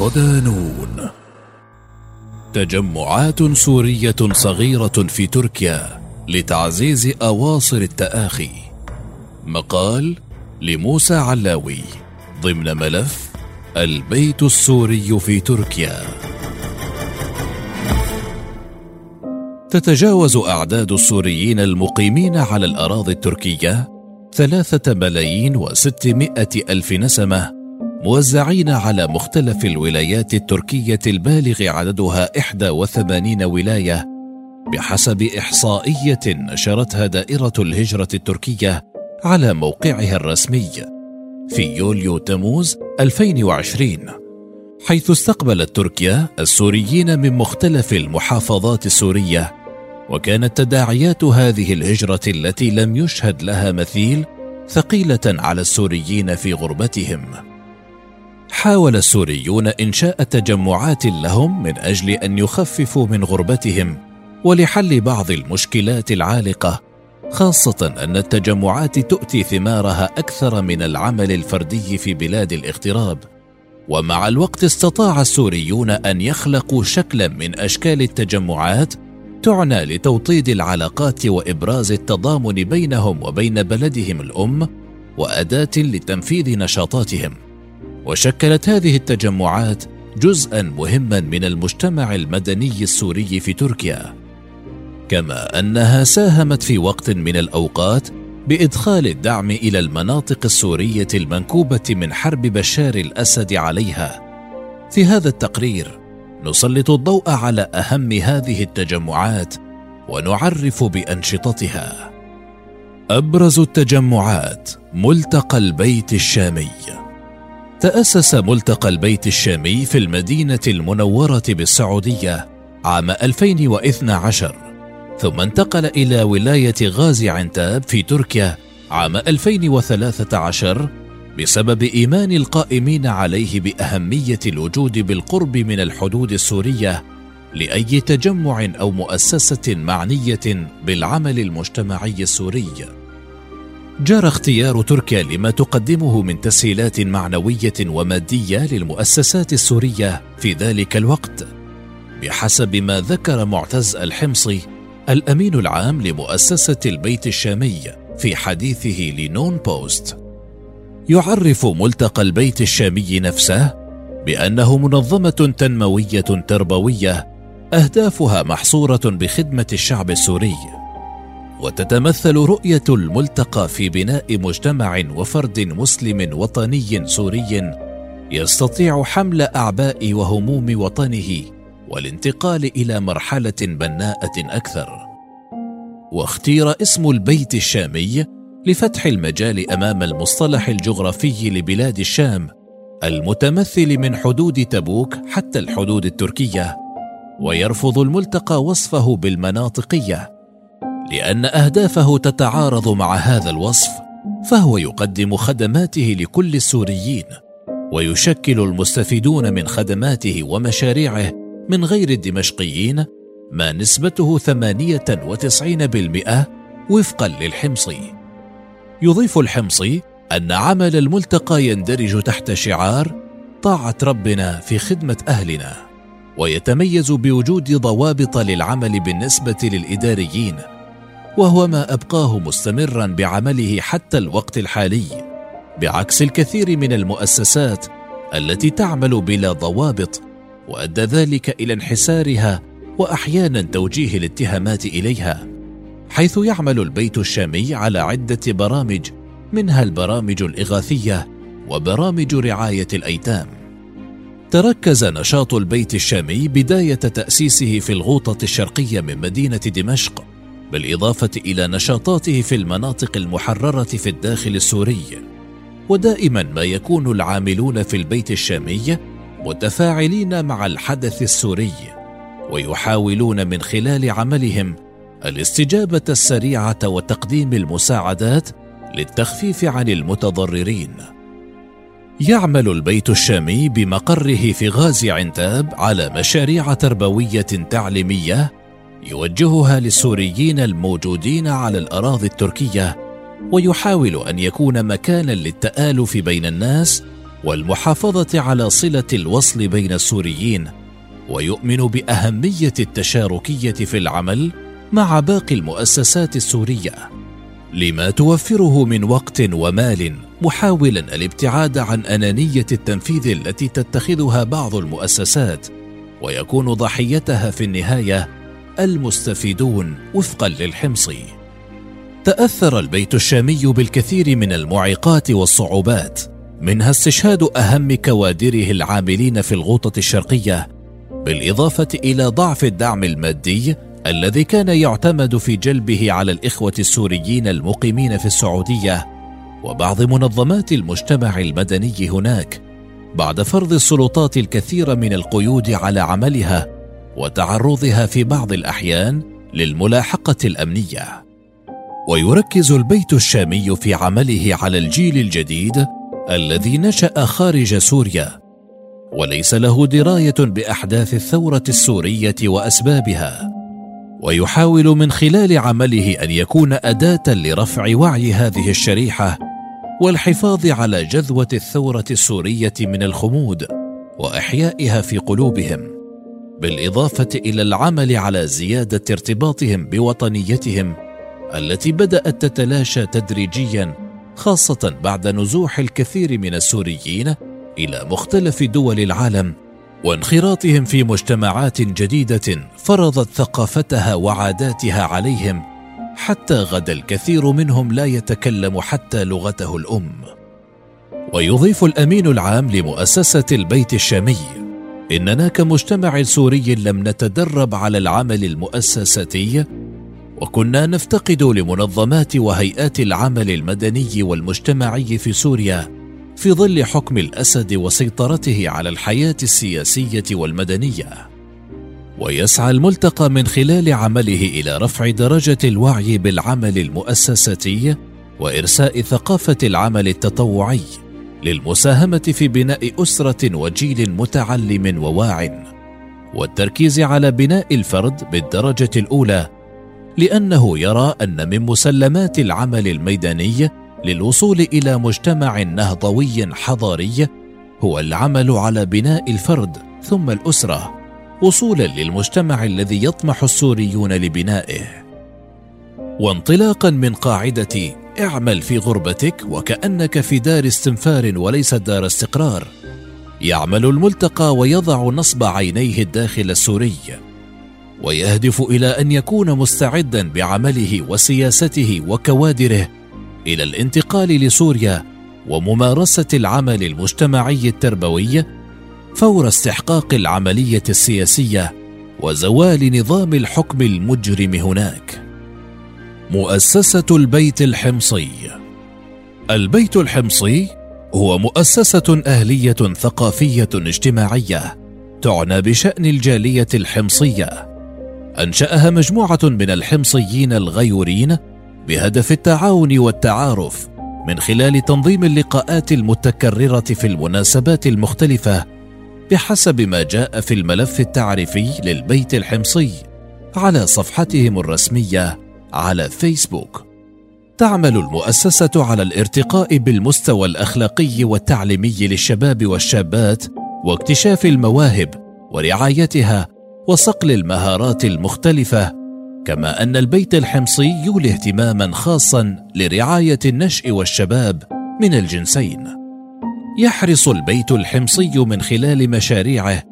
صدانون. تجمعات سورية صغيرة في تركيا لتعزيز أواصر التآخي. مقال لموسى علاوي ضمن ملف البيت السوري في تركيا. تتجاوز أعداد السوريين المقيمين على الأراضي التركية ثلاثة ملايين وستمائة ألف نسمة موزعين على مختلف الولايات التركية البالغ عددها 81 ولاية بحسب إحصائية نشرتها دائرة الهجرة التركية على موقعها الرسمي في يوليو تموز 2020 حيث استقبلت تركيا السوريين من مختلف المحافظات السورية وكانت تداعيات هذه الهجرة التي لم يشهد لها مثيل ثقيلة على السوريين في غربتهم. حاول السوريون إنشاء تجمعات لهم من أجل أن يخففوا من غربتهم ولحل بعض المشكلات العالقة خاصة أن التجمعات تؤتي ثمارها أكثر من العمل الفردي في بلاد الاغتراب. ومع الوقت استطاع السوريون أن يخلقوا شكلا من أشكال التجمعات تعنى لتوطيد العلاقات وإبراز التضامن بينهم وبين بلدهم الأم وأداة لتنفيذ نشاطاتهم. وشكلت هذه التجمعات جزءا مهما من المجتمع المدني السوري في تركيا. كما أنها ساهمت في وقت من الأوقات بإدخال الدعم إلى المناطق السورية المنكوبة من حرب بشار الأسد عليها. في هذا التقرير نسلط الضوء على أهم هذه التجمعات ونعرف بأنشطتها. أبرز التجمعات ملتقى البيت الشامي. تأسس ملتقى البيت الشامي في المدينة المنورة بالسعودية عام 2012 ثم انتقل إلى ولاية غازي عنتاب في تركيا عام 2013 بسبب إيمان القائمين عليه بأهمية الوجود بالقرب من الحدود السورية لأي تجمع أو مؤسسة معنية بالعمل المجتمعي السوري. جرى اختيار تركيا لما تقدمه من تسهيلات معنوية ومادية للمؤسسات السورية في ذلك الوقت بحسب ما ذكر معتز الحمصي الأمين العام لمؤسسة البيت الشامي في حديثه لنون بوست. يعرف ملتقى البيت الشامي نفسه بأنه منظمة تنموية تربوية أهدافها محصورة بخدمة الشعب السوري. وتتمثل رؤية الملتقى في بناء مجتمع وفرد مسلم وطني سوري يستطيع حمل أعباء وهموم وطنه والانتقال إلى مرحلة بناءة أكثر. واختير اسم البيت الشامي لفتح المجال أمام المصطلح الجغرافي لبلاد الشام المتمثل من حدود تبوك حتى الحدود التركية ويرفض الملتقى وصفه بالمناطقية. لأن أهدافه تتعارض مع هذا الوصف فهو يقدم خدماته لكل السوريين ويشكل المستفيدون من خدماته ومشاريعه من غير الدمشقيين ما نسبته ثمانية وتسعين بالمئة وفقا للحمصي. يضيف الحمصي أن عمل الملتقى يندرج تحت شعار طاعة ربنا في خدمة أهلنا ويتميز بوجود ضوابط للعمل بالنسبة للإداريين. وهو ما أبقاه مستمرا بعمله حتى الوقت الحالي بعكس الكثير من المؤسسات التي تعمل بلا ضوابط وأدى ذلك إلى انحسارها واحيانا توجيه الاتهامات إليها حيث يعمل البيت الشامي على عدة برامج منها البرامج الإغاثية وبرامج رعاية الأيتام. تركز نشاط البيت الشامي بداية تأسيسه في الغوطة الشرقية من مدينة دمشق بالإضافة إلى نشاطاته في المناطق المحررة في الداخل السوري. ودائما ما يكون العاملون في البيت الشامي متفاعلين مع الحدث السوري ويحاولون من خلال عملهم الاستجابة السريعة وتقديم المساعدات للتخفيف عن المتضررين. يعمل البيت الشامي بمقره في غازي عنتاب على مشاريع تربوية تعليمية يوجهها للسوريين الموجودين على الأراضي التركية ويحاول أن يكون مكانا للتآلف بين الناس والمحافظة على صلة الوصل بين السوريين ويؤمن بأهمية التشاركية في العمل مع باقي المؤسسات السورية. لما توفره من وقت ومال محاولا الابتعاد عن أنانية التنفيذ التي تتخذها بعض المؤسسات ويكون ضحيتها في النهاية المستفيدون وفقا للحمصي تأثر البيت الشامي بالكثير من المعيقات والصعوبات. منها استشهاد أهم كوادره العاملين في الغوطة الشرقية بالإضافة إلى ضعف الدعم المادي الذي كان يعتمد في جلبه على الإخوة السوريين المقيمين في السعودية وبعض منظمات المجتمع المدني هناك بعد فرض السلطات الكثير من القيود على عملها وتعرضها في بعض الأحيان للملاحقة الأمنية. ويركز البيت الشامي في عمله على الجيل الجديد الذي نشأ خارج سوريا. وليس له دراية بأحداث الثورة السورية وأسبابها. ويحاول من خلال عمله أن يكون أداة لرفع وعي هذه الشريحة والحفاظ على جذوة الثورة السورية من الخمود وإحيائها في قلوبهم. بالإضافة إلى العمل على زيادة ارتباطهم بوطنيتهم التي بدأت تتلاشى تدريجيا خاصة بعد نزوح الكثير من السوريين إلى مختلف دول العالم وانخراطهم في مجتمعات جديدة فرضت ثقافتها وعاداتها عليهم حتى غدا الكثير منهم لا يتكلم حتى لغته الأم. ويضيف الأمين العام لمؤسسة البيت الشامي إننا كمجتمع سوري لم نتدرب على العمل المؤسساتي وكنا نفتقد لمنظمات وهيئات العمل المدني والمجتمعي في سوريا في ظل حكم الأسد وسيطرته على الحياة السياسية والمدنية. ويسعى الملتقى من خلال عمله إلى رفع درجة الوعي بالعمل المؤسساتي وإرساء ثقافة العمل التطوعي. للمساهمة في بناء أسرة وجيل متعلم وواع والتركيز على بناء الفرد بالدرجة الأولى لأنه يرى أن من مسلمات العمل الميداني للوصول إلى مجتمع نهضوي حضاري هو العمل على بناء الفرد ثم الأسرة وصولا للمجتمع الذي يطمح السوريون لبنائه. وانطلاقا من قاعدة اعمل في غربتك وكأنك في دار استنفار وليس دار استقرار. يعمل الملتقى ويضع نصب عينيه الداخل السوري. ويهدف إلى أن يكون مستعدا بعمله وسياسته وكوادره إلى الانتقال لسوريا وممارسة العمل المجتمعي التربوي فور استحقاق العملية السياسية وزوال نظام الحكم المجرم هناك. مؤسسة البيت الحمصي. البيت الحمصي هو مؤسسة أهلية ثقافية اجتماعية تعنى بشأن الجالية الحمصية. أنشأها مجموعة من الحمصيين الغيورين بهدف التعاون والتعارف من خلال تنظيم اللقاءات المتكررة في المناسبات المختلفة بحسب ما جاء في الملف التعريفي للبيت الحمصي على صفحتهم الرسمية على فيسبوك. تعمل المؤسسة على الارتقاء بالمستوى الأخلاقي والتعليمي للشباب والشابات واكتشاف المواهب ورعايتها وصقل المهارات المختلفة كما أن البيت الحمصي يولي اهتماما خاصا لرعاية النشء والشباب من الجنسين. يحرص البيت الحمصي من خلال مشاريعه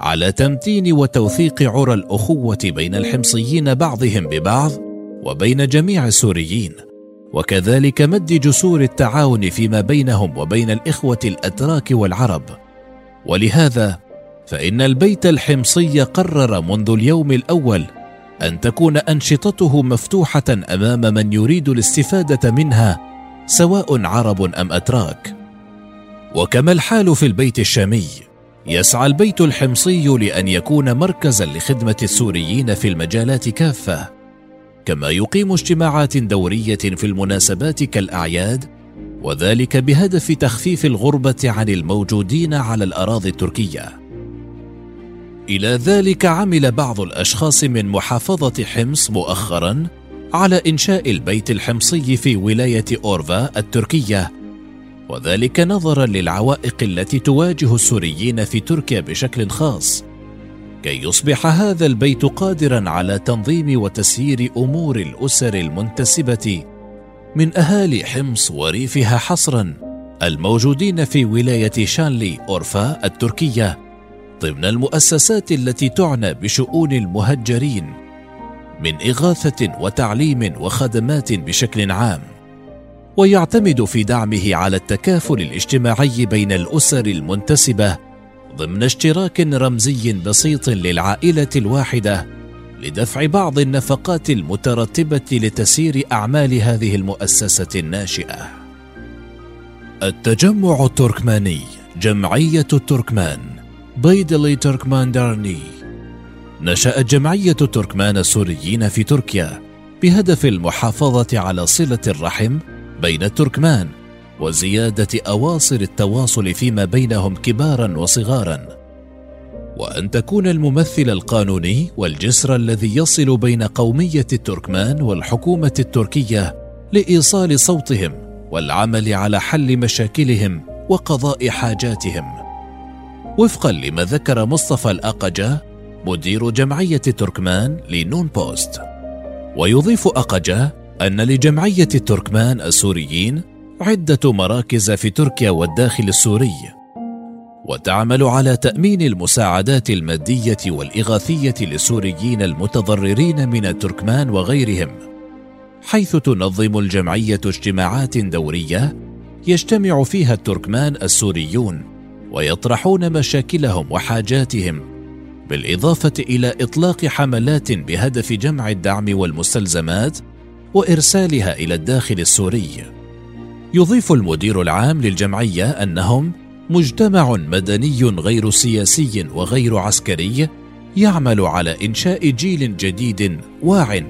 على تمتين وتوثيق عرى الأخوة بين الحمصيين بعضهم ببعض وبين جميع السوريين وكذلك مد جسور التعاون فيما بينهم وبين الإخوة الأتراك والعرب. ولهذا فإن البيت الحمصي قرر منذ اليوم الأول أن تكون أنشطته مفتوحة أمام من يريد الاستفادة منها سواء عرب أم أتراك. وكما الحال في البيت الشامي يسعى البيت الحمصي لأن يكون مركزا لخدمة السوريين في المجالات كافة. كما يقيم اجتماعات دورية في المناسبات كالأعياد وذلك بهدف تخفيف الغربة عن الموجودين على الأراضي التركية. إلى ذلك عمل بعض الأشخاص من محافظة حمص مؤخرا على إنشاء البيت الحمصي في ولاية أورفا التركية وذلك نظرا للعوائق التي تواجه السوريين في تركيا بشكل خاص. كي يصبح هذا البيت قادرا على تنظيم وتسيير أمور الأسر المنتسبة من أهالي حمص وريفها حصرا الموجودين في ولاية شانلي أورفا التركية ضمن المؤسسات التي تعنى بشؤون المهجرين من إغاثة وتعليم وخدمات بشكل عام ويعتمد في دعمه على التكافل الاجتماعي بين الأسر المنتسبة ضمن اشتراك رمزي بسيط للعائلة الواحدة لدفع بعض النفقات المترتبة لتسيير أعمال هذه المؤسسة الناشئة. التجمع التركماني جمعية التركمان بيدلي تركمان دارني. نشأت جمعية تركمان السوريين في تركيا بهدف المحافظة على صلة الرحم بين التركمان وزيادة أواصر التواصل فيما بينهم كبارا وصغارا. وأن تكون الممثل القانوني والجسر الذي يصل بين قومية التركمان والحكومة التركية لإيصال صوتهم والعمل على حل مشاكلهم وقضاء حاجاتهم. وفقا لما ذكر مصطفى الأقجة مدير جمعية تركمان لنون بوست. ويضيف أقجة أن لجمعية التركمان السوريين عدة مراكز في تركيا والداخل السوري وتعمل على تأمين المساعدات المادية والإغاثية للسوريين المتضررين من التركمان وغيرهم حيث تنظم الجمعية اجتماعات دورية يجتمع فيها التركمان السوريون ويطرحون مشاكلهم وحاجاتهم بالإضافة إلى إطلاق حملات بهدف جمع الدعم والمستلزمات وإرسالها إلى الداخل السوري. يضيف المدير العام للجمعية أنهم مجتمع مدني غير سياسي وغير عسكري يعمل على إنشاء جيل جديد واع.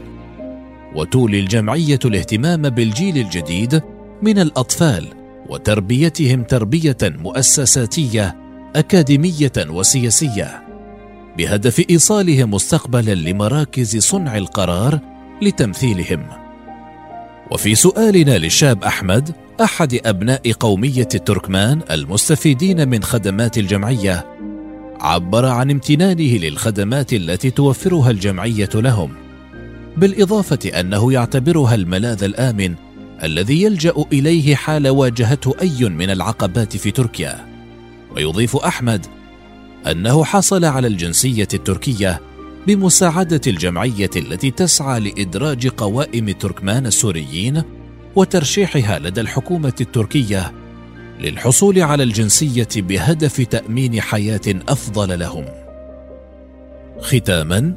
وتولي الجمعية الاهتمام بالجيل الجديد من الأطفال وتربيتهم تربية مؤسساتية أكاديمية وسياسية بهدف إيصالهم مستقبلا لمراكز صنع القرار لتمثيلهم. وفي سؤالنا للشاب أحمد أحد أبناء قومية التركمان المستفيدين من خدمات الجمعية عبر عن امتنانه للخدمات التي توفرها الجمعية لهم بالإضافة أنه يعتبرها الملاذ الآمن الذي يلجأ إليه حال واجهته أي من العقبات في تركيا. ويضيف أحمد أنه حصل على الجنسية التركية بمساعدة الجمعية التي تسعى لإدراج قوائم تركمان السوريين وترشيحها لدى الحكومة التركية للحصول على الجنسية بهدف تأمين حياة أفضل لهم. ختاما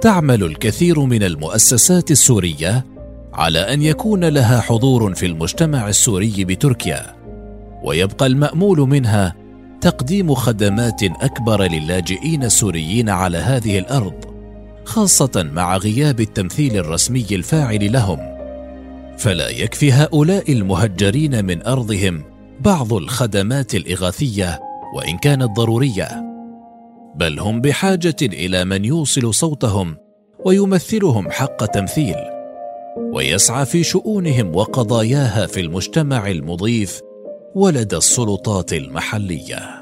تعمل الكثير من المؤسسات السورية على أن يكون لها حضور في المجتمع السوري بتركيا ويبقى المأمول منها تقديم خدمات أكبر للاجئين السوريين على هذه الأرض خاصة مع غياب التمثيل الرسمي الفاعل لهم. فلا يكفي هؤلاء المهجرين من أرضهم بعض الخدمات الإغاثية وإن كانت ضرورية بل هم بحاجة إلى من يوصل صوتهم ويمثلهم حق تمثيل ويسعى في شؤونهم وقضاياها في المجتمع المضيف ولدى السلطات المحلية.